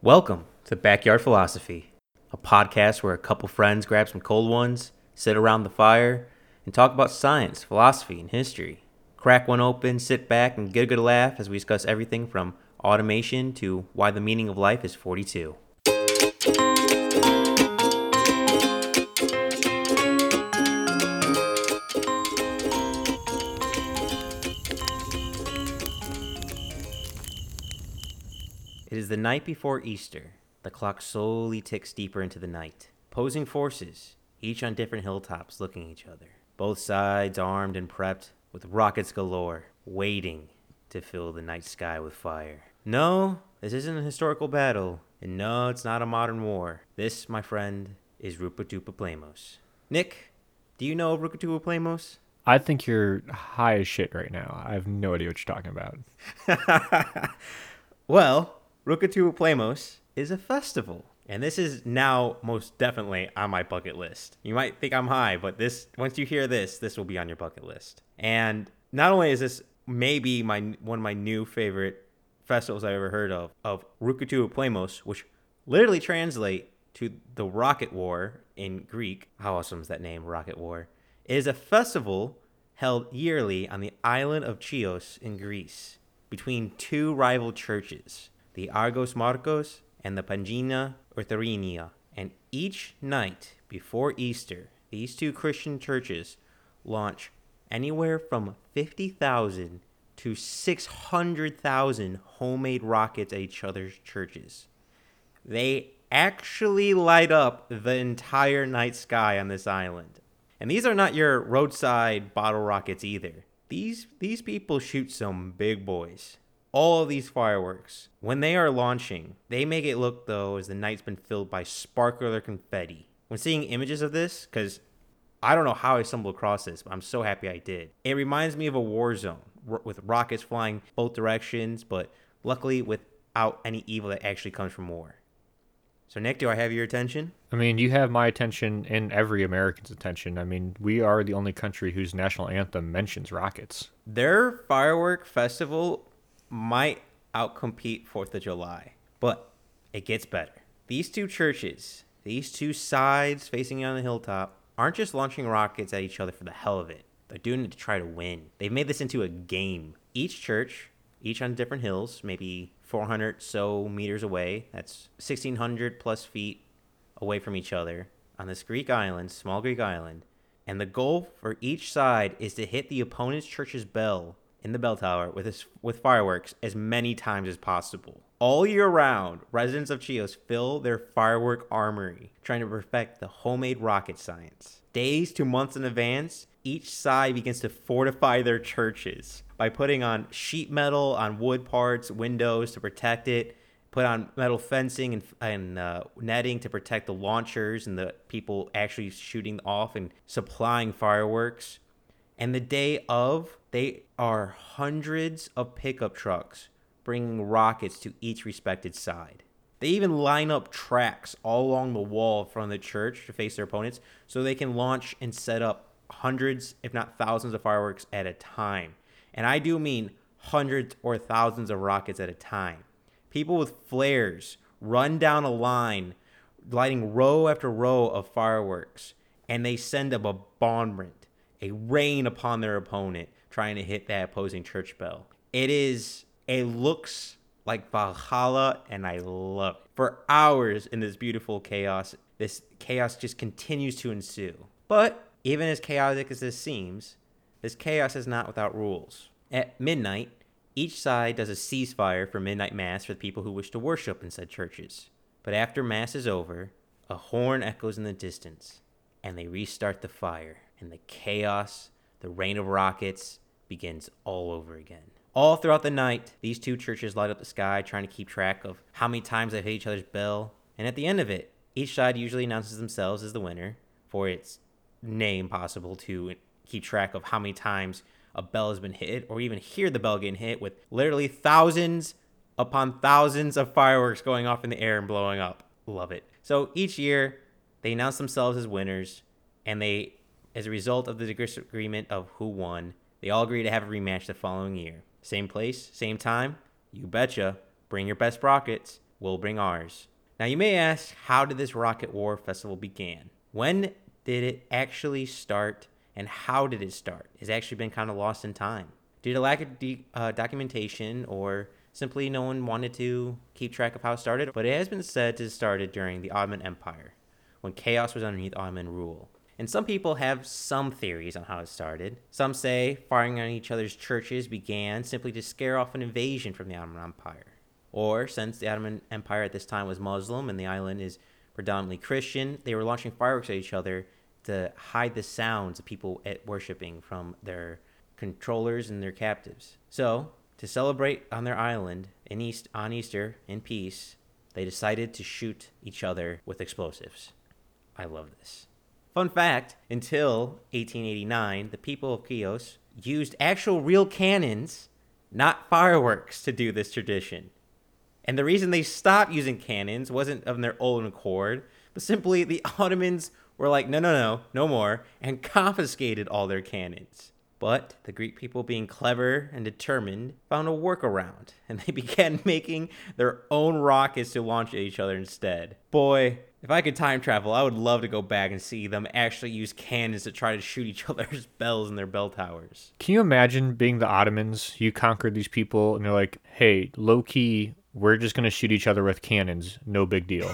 Welcome to Backyard Philosophy, a podcast where a couple friends grab some cold ones, sit around the fire, and talk about science, philosophy, and history. Crack one open, sit back, and get a good laugh as we discuss everything from automation to why the meaning of life is 42. Is the night before Easter. The clock slowly ticks deeper into the night. Posing forces, each on different hilltops, looking at each other. Both sides armed and prepped, with rockets galore, waiting to fill the night sky with fire. No, this isn't a historical battle, and no, it's not a modern war. This, my friend, is Rupatupa Plamos. Nick, do you know Rupatupa Plamos? I think you're high as shit right now. I have no idea what you're talking about. well, Rukatu Plamos is a festival. And this is now most definitely on my bucket list. You might think I'm high, but this once you hear this, this will be on your bucket list. And not only is this maybe my one of my new favorite festivals I've ever heard of, of Rukatu Plamos, which literally translate to the Rocket War in Greek. How awesome is that name, Rocket War? It is a festival held yearly on the island of Chios in Greece between two rival churches the Agios Marcos, and the Pangina Eutherinia. And each night before Easter, these two Christian churches launch anywhere from 50,000 to 600,000 homemade rockets at each other's churches. They actually light up the entire night sky on this island. And these are not your roadside bottle rockets either. These these people shoot some big boys all of these fireworks, when they are launching, they make it look though as the night's been filled by sparkler confetti. When seeing images of this, because I don't know how I stumbled across this, but I'm so happy I did. It reminds me of a war zone with rockets flying both directions, but luckily without any evil that actually comes from war. So, Nick, do I have your attention? I mean, you have my attention and every American's attention. I mean, we are the only country whose national anthem mentions rockets. Their firework festival might outcompete Fourth of July, but it gets better. These two churches, these two sides facing on the hilltop, aren't just launching rockets at each other for the hell of it. They're doing it to try to win. They've made this into a game. Each church, each on different hills, maybe 400 so meters away, that's 1,600 plus feet away from each other on this Greek island, small Greek island. And the goal for each side is to hit the opponent's church's bell in the bell tower with his, with fireworks as many times as possible. All year round, residents of Chios fill their firework armory, trying to perfect the homemade rocket science. Days to months in advance, each side begins to fortify their churches by putting on sheet metal on wood parts, windows to protect it, put on metal fencing and, and uh, netting to protect the launchers and the people actually shooting off and supplying fireworks. And the day of, they are hundreds of pickup trucks bringing rockets to each respected side. They even line up tracks all along the wall of the church to face their opponents so they can launch and set up hundreds, if not thousands, of fireworks at a time. And I do mean hundreds or thousands of rockets at a time. People with flares run down a line, lighting row after row of fireworks, and they send up a bombardment a rain upon their opponent trying to hit that opposing church bell. It is, it looks like Valhalla, and I love it. For hours in this beautiful chaos, this chaos just continues to ensue. But even as chaotic as this seems, this chaos is not without rules. At midnight, each side does a ceasefire for midnight mass for the people who wish to worship in said churches. But after mass is over, a horn echoes in the distance, and they restart the fire and the chaos, the rain of rockets begins all over again. All throughout the night, these two churches light up the sky trying to keep track of how many times they've hit each other's bell. And at the end of it, each side usually announces themselves as the winner for its name possible to keep track of how many times a bell has been hit or even hear the bell getting hit with literally thousands upon thousands of fireworks going off in the air and blowing up. Love it. So each year, they announce themselves as winners and they as a result of the disagreement of who won, they all agree to have a rematch the following year. Same place, same time. You betcha. Bring your best rockets. we'll bring ours. Now, you may ask, how did this Rocket War Festival begin? When did it actually start, and how did it start? It's actually been kind of lost in time. Due to lack of de- uh, documentation or simply no one wanted to keep track of how it started, but it has been said to have started during the Ottoman Empire, when Chios was underneath Ottoman rule. And some people have some theories on how it started. Some say firing on each other's churches began simply to scare off an invasion from the Ottoman Empire. Or, since the Ottoman Empire at this time was Muslim and the island is predominantly Christian, they were launching fireworks at each other to hide the sounds of people at worshiping from their controllers and their captives. So, to celebrate on their island in East on Easter in peace, they decided to shoot each other with explosives. I love this. Fun fact, until 1889, the people of Chios used actual real cannons, not fireworks, to do this tradition. And the reason they stopped using cannons wasn't of their own accord, but simply the Ottomans were like, no, no, no, no more, and confiscated all their cannons. But the Greek people, being clever and determined, found a workaround, and they began making their own rockets to launch at each other instead. Boy, if I could time travel, I would love to go back and see them actually use cannons to try to shoot each other's bells in their bell towers. Can you imagine being the Ottomans? You conquered these people, and they're like, "Hey, low key, we're just gonna shoot each other with cannons. No big deal."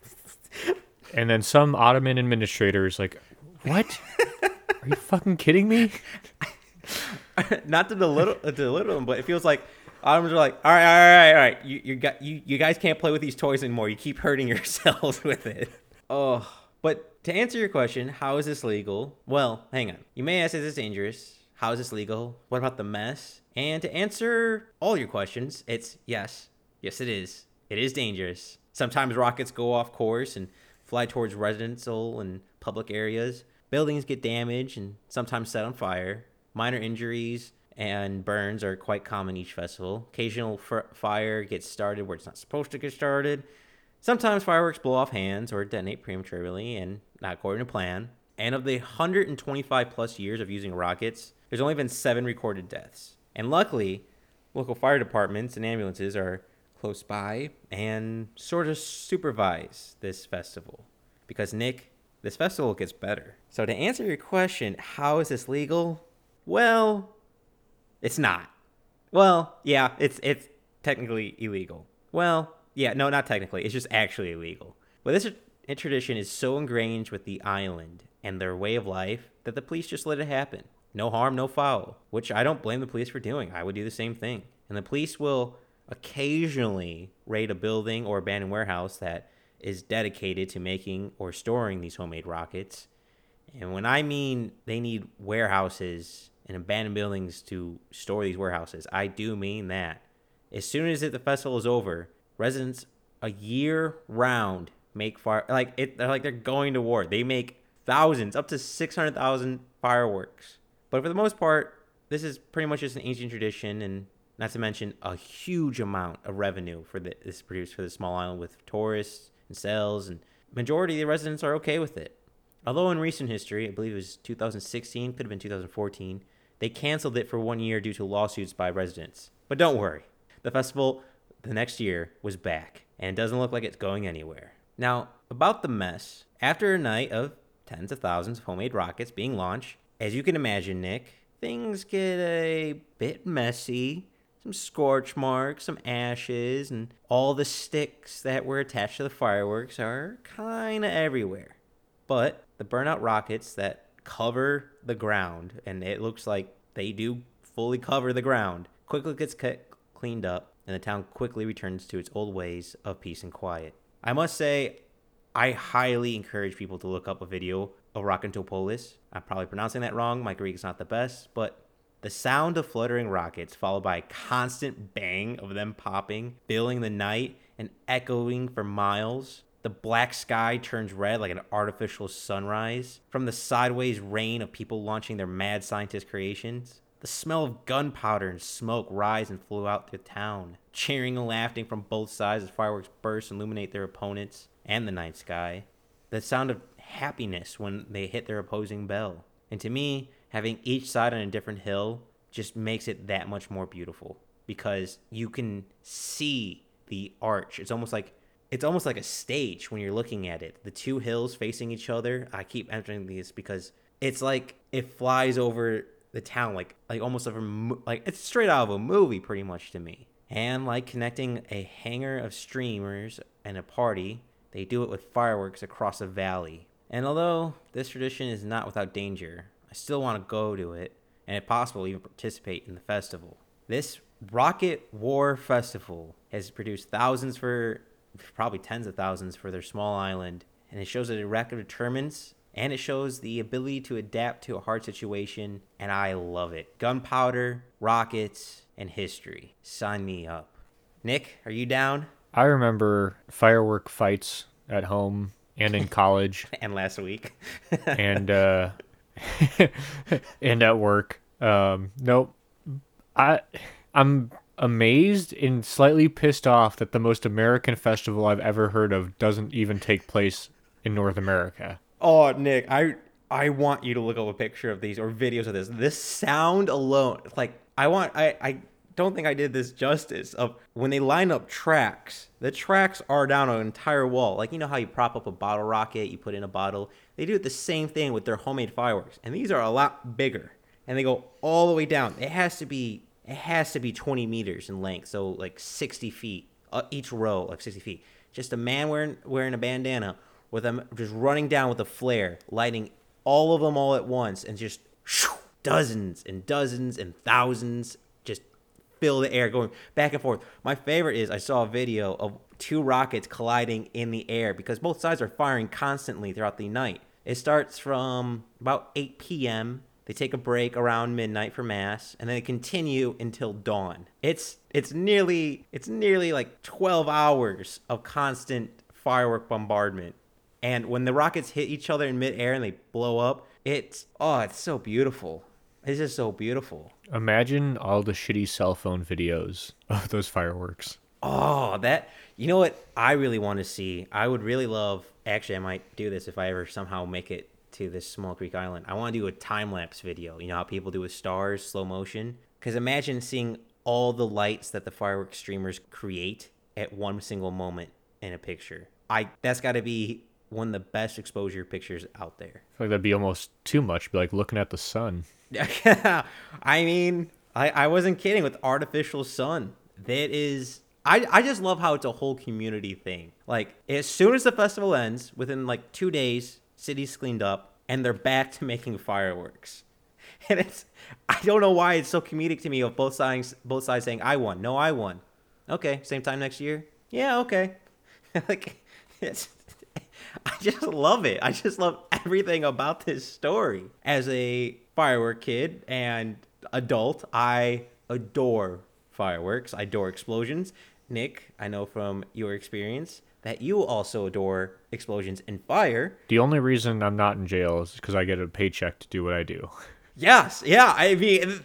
and then some Ottoman administrator is like, "What? Are you fucking kidding me?" Not to belittle, to belittle them, but it feels like Are like, all right, all right, all right, you you got you you guys can't play with these toys anymore. You keep hurting yourselves with it. Oh, but to answer your question, how is this legal? Well, hang on. You may ask, is this dangerous? How is this legal? What about the mess? And to answer all your questions, it's yes, yes, it is. It is dangerous. Sometimes rockets go off course and fly towards residential and public areas. Buildings get damaged and sometimes set on fire. Minor injuries and burns are quite common each festival. Occasional f- fire gets started where it's not supposed to get started. Sometimes fireworks blow off hands or detonate prematurely and not according to plan. And of the 125 plus years of using rockets, there's only been seven recorded deaths. And luckily, local fire departments and ambulances are close by and sort of supervise this festival. Because, Nick, this festival gets better. So, to answer your question, how is this legal? Well, it's not. Well, yeah, it's it's technically illegal. Well, yeah, no, not technically. It's just actually illegal. But this tradition is so ingrained with the island and their way of life that the police just let it happen. No harm, no foul, which I don't blame the police for doing. I would do the same thing. And the police will occasionally raid a building or abandoned warehouse that is dedicated to making or storing these homemade rockets. And when I mean they need warehouses and abandoned buildings to store these warehouses, I do mean that. As soon as the festival is over, residents a year round make fire like it. They're like they're going to war. They make thousands, up to six hundred thousand fireworks. But for the most part, this is pretty much just an ancient tradition, and not to mention a huge amount of revenue for the, this produced for the small island with tourists and sales, and majority of the residents are okay with it. Although in recent history, I believe it was 2016, could have been 2014, they canceled it for one year due to lawsuits by residents. But don't worry, the festival the next year was back, and it doesn't look like it's going anywhere. Now, about the mess, after a night of tens of thousands of homemade rockets being launched, as you can imagine, Nick, things get a bit messy. Some scorch marks, some ashes, and all the sticks that were attached to the fireworks are kind of everywhere. But the burnout rockets that cover the ground, and it looks like they do fully cover the ground, quickly gets cleaned up, and the town quickly returns to its old ways of peace and quiet. I must say, I highly encourage people to look up a video of Rockentopolis. I'm probably pronouncing that wrong. My Greek is not the best, but the sound of fluttering rockets, followed by a constant bang of them popping, filling the night and echoing for miles. The black sky turns red like an artificial sunrise. From the sideways rain of people launching their mad scientist creations. The smell of gunpowder and smoke rise and flow out through town, cheering and laughing from both sides as fireworks burst and illuminate their opponents and the night sky. The sound of happiness when they hit their opposing bell. And to me, having each side on a different hill just makes it that much more beautiful because you can see the arch. It's almost like it's almost like a stage when you're looking at it. The two hills facing each other. I keep entering these because it's like it flies over the town like like almost like a, like it's straight out of a movie pretty much to me. And like connecting a hangar of streamers and a party, they do it with fireworks across a valley. And although this tradition is not without danger, I still want to go to it and if possible even participate in the festival. This Rocket War Festival has produced thousands for probably tens of thousands for their small island and it shows that a record determines and it shows the ability to adapt to a hard situation, and I love it. Gunpowder, rockets, and history. Sign me up. Nick, are you down? I remember firework fights at home and in college and last week. and uh and at work. Um nope. I I'm amazed and slightly pissed off that the most American festival I've ever heard of doesn't even take place in North America. Oh, Nick, I I want you to look up a picture of these or videos of this. This sound alone, like I want I I don't think I did this justice of when they line up tracks. The tracks are down an entire wall. Like you know how you prop up a bottle rocket, you put in a bottle. They do it the same thing with their homemade fireworks, and these are a lot bigger, and they go all the way down. It has to be it has to be 20 meters in length, so like 60 feet uh, each row, like 60 feet. Just a man wearing wearing a bandana with them just running down with a flare, lighting all of them all at once, and just shoo, dozens and dozens and thousands just fill the air, going back and forth. My favorite is I saw a video of two rockets colliding in the air because both sides are firing constantly throughout the night. It starts from about 8 p.m. They take a break around midnight for mass, and then they continue until dawn. It's it's nearly it's nearly like 12 hours of constant firework bombardment and when the rockets hit each other in midair and they blow up, it's oh, it's so beautiful. It's just so beautiful. Imagine all the shitty cell phone videos of those fireworks. Oh, that you know what I really want to see. I would really love. Actually, I might do this if I ever somehow make it to this small creek island. I want to do a time lapse video. You know how people do with stars, slow motion. Because imagine seeing all the lights that the fireworks streamers create at one single moment in a picture. I that's got to be one of the best exposure pictures out there. I feel like that'd be almost too much. Be like looking at the sun. I mean, I, I wasn't kidding with artificial sun. That is I, I just love how it's a whole community thing. Like as soon as the festival ends, within like two days, city's cleaned up and they're back to making fireworks. And it's I don't know why it's so comedic to me of both sides both sides saying I won. No, I won. Okay, same time next year? Yeah, okay. like it's I just love it. I just love everything about this story. As a firework kid and adult, I adore fireworks. I adore explosions. Nick, I know from your experience that you also adore explosions and fire. The only reason I'm not in jail is because I get a paycheck to do what I do. Yes, yeah. I mean,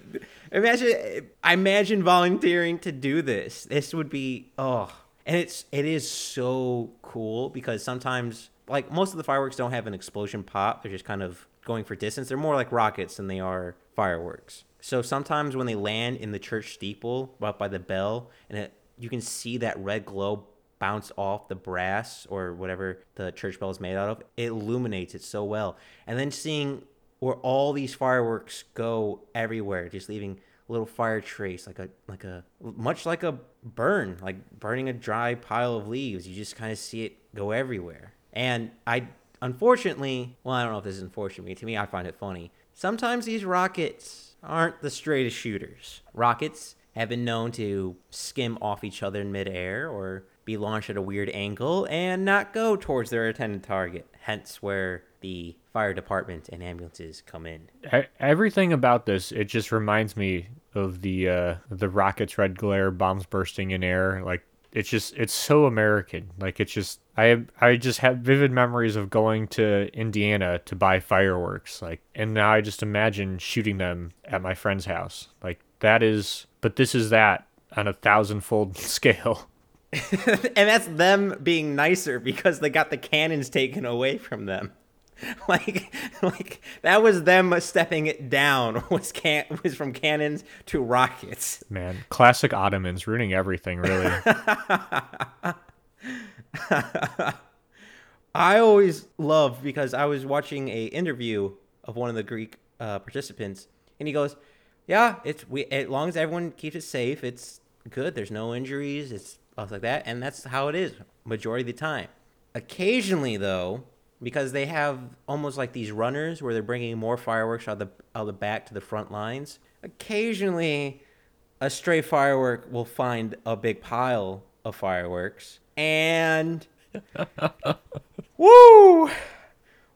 imagine I imagine volunteering to do this. This would be oh, and it's it is so cool because sometimes like most of the fireworks don't have an explosion pop. They're just kind of going for distance. They're more like rockets than they are fireworks. So sometimes when they land in the church steeple, up by the bell, and it, you can see that red glow bounce off the brass or whatever the church bell is made out of, it illuminates it so well. And then seeing where all these fireworks go everywhere, just leaving little fire trace, like a like a much like a burn, like burning a dry pile of leaves. You just kind of see it go everywhere. And I, unfortunately, well, I don't know if this is unfortunate. To me, I find it funny. Sometimes these rockets aren't the straightest shooters. Rockets have been known to skim off each other in midair or be launched at a weird angle and not go towards their intended target. Hence, where the fire department and ambulances come in. Everything about this, it just reminds me of the uh, the rockets, red glare, bombs bursting in air. Like it's just it's so American. Like it's just I I just have vivid memories of going to Indiana to buy fireworks. Like and now I just imagine shooting them at my friend's house. Like that is but this is that on a thousandfold scale. and that's them being nicer because they got the cannons taken away from them. like like that was them stepping it down was can was from cannons to rockets Man, classic Ottomans ruining everything, really. i always love because i was watching a interview of one of the greek uh, participants and he goes yeah it's we as long as everyone keeps it safe it's good there's no injuries it's stuff like that and that's how it is majority of the time occasionally though because they have almost like these runners where they're bringing more fireworks out of the out of the back to the front lines. Occasionally, a stray firework will find a big pile of fireworks, and woo,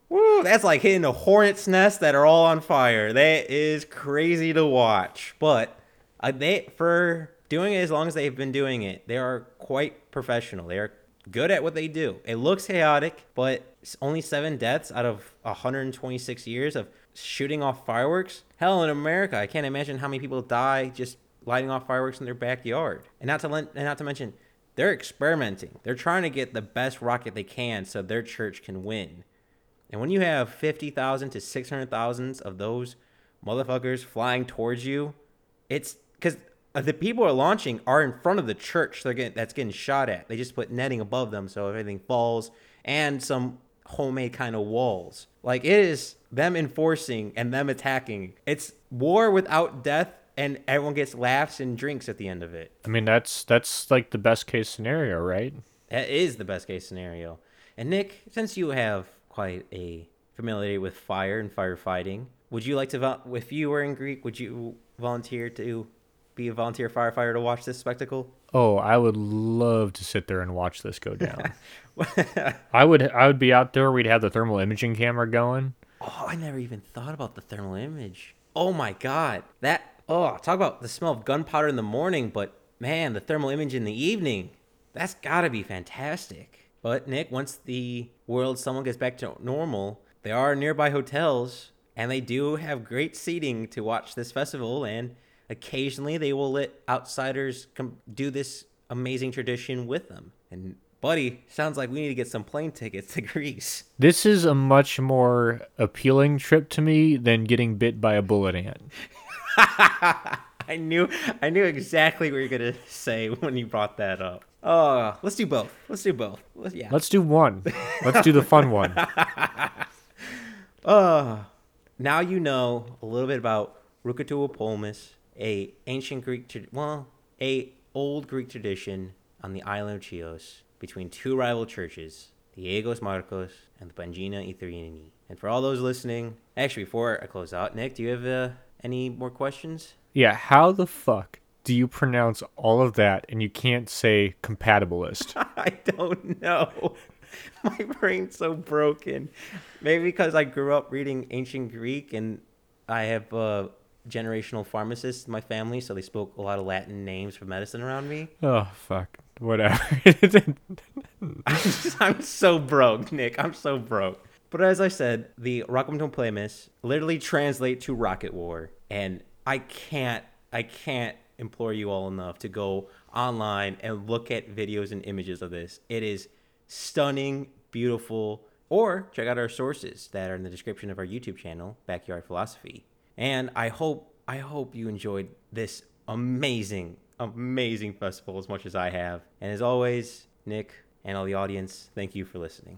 woo, that's like hitting a hornet's nest that are all on fire. That is crazy to watch, but uh, they for doing it as long as they've been doing it, they are quite professional. They are good at what they do. It looks chaotic, but only seven deaths out of 126 years of shooting off fireworks. Hell, in America, I can't imagine how many people die just lighting off fireworks in their backyard. And not to and not to mention, they're experimenting. They're trying to get the best rocket they can so their church can win. And when you have 50,000 to 600,000 of those motherfuckers flying towards you, it's because uh, the people are launching are in front of the church they're getting, that's getting shot at. They just put netting above them so if anything falls and some homemade kind of walls. Like it is them enforcing and them attacking. It's war without death and everyone gets laughs and drinks at the end of it. I mean, that's that's like the best case scenario, right? That is the best case scenario. And Nick, since you have quite a familiarity with fire and firefighting, would you like to, if you were in Greek, would you volunteer to be a volunteer firefighter to watch this spectacle? Oh, I would love to sit there and watch this go down. I would I would be out there. We'd have the thermal imaging camera going. Oh, I never even thought about the thermal image. Oh my god, that oh talk about the smell of gunpowder in the morning, but man, the thermal image in the evening. That's got to be fantastic. But Nick, once the world someone gets back to normal, there are nearby hotels and they do have great seating to watch this festival and occasionally they will let outsiders come do this amazing tradition with them. And buddy, sounds like we need to get some plane tickets to Greece. This is a much more appealing trip to me than getting bit by a bullet ant. I knew I knew exactly what you're gonna say when you brought that up. Oh, let's do both. Let's do both. Let's, yeah. Let's do one. Let's do the fun one. Uh, now you know a little bit about Rukatua Polmis, a ancient Greek, well, a old Greek tradition on the island of Chios between two rival churches, the Agios Marcos and the Pangina Ithuriani. And for all those listening, actually, before I close out, Nick, do you have uh, any more questions? Yeah, how the fuck do you pronounce all of that and you can't say compatibilist? I don't know. My brain's so broken. Maybe because I grew up reading ancient Greek and I have uh, generational pharmacists in my family, so they spoke a lot of Latin names for medicine around me. Oh fuck, whatever. I'm, I'm so broke, Nick. I'm so broke. But as I said, the Rock'em Plemis literally translate to Rocket War, and I can't, I can't implore you all enough to go online and look at videos and images of this. It is stunning, beautiful, or check out our sources that are in the description of our YouTube channel, Backyard Philosophy. And I hope I hope you enjoyed this amazing, amazing festival as much as I have. And as always, Nick and all the audience, thank you for listening.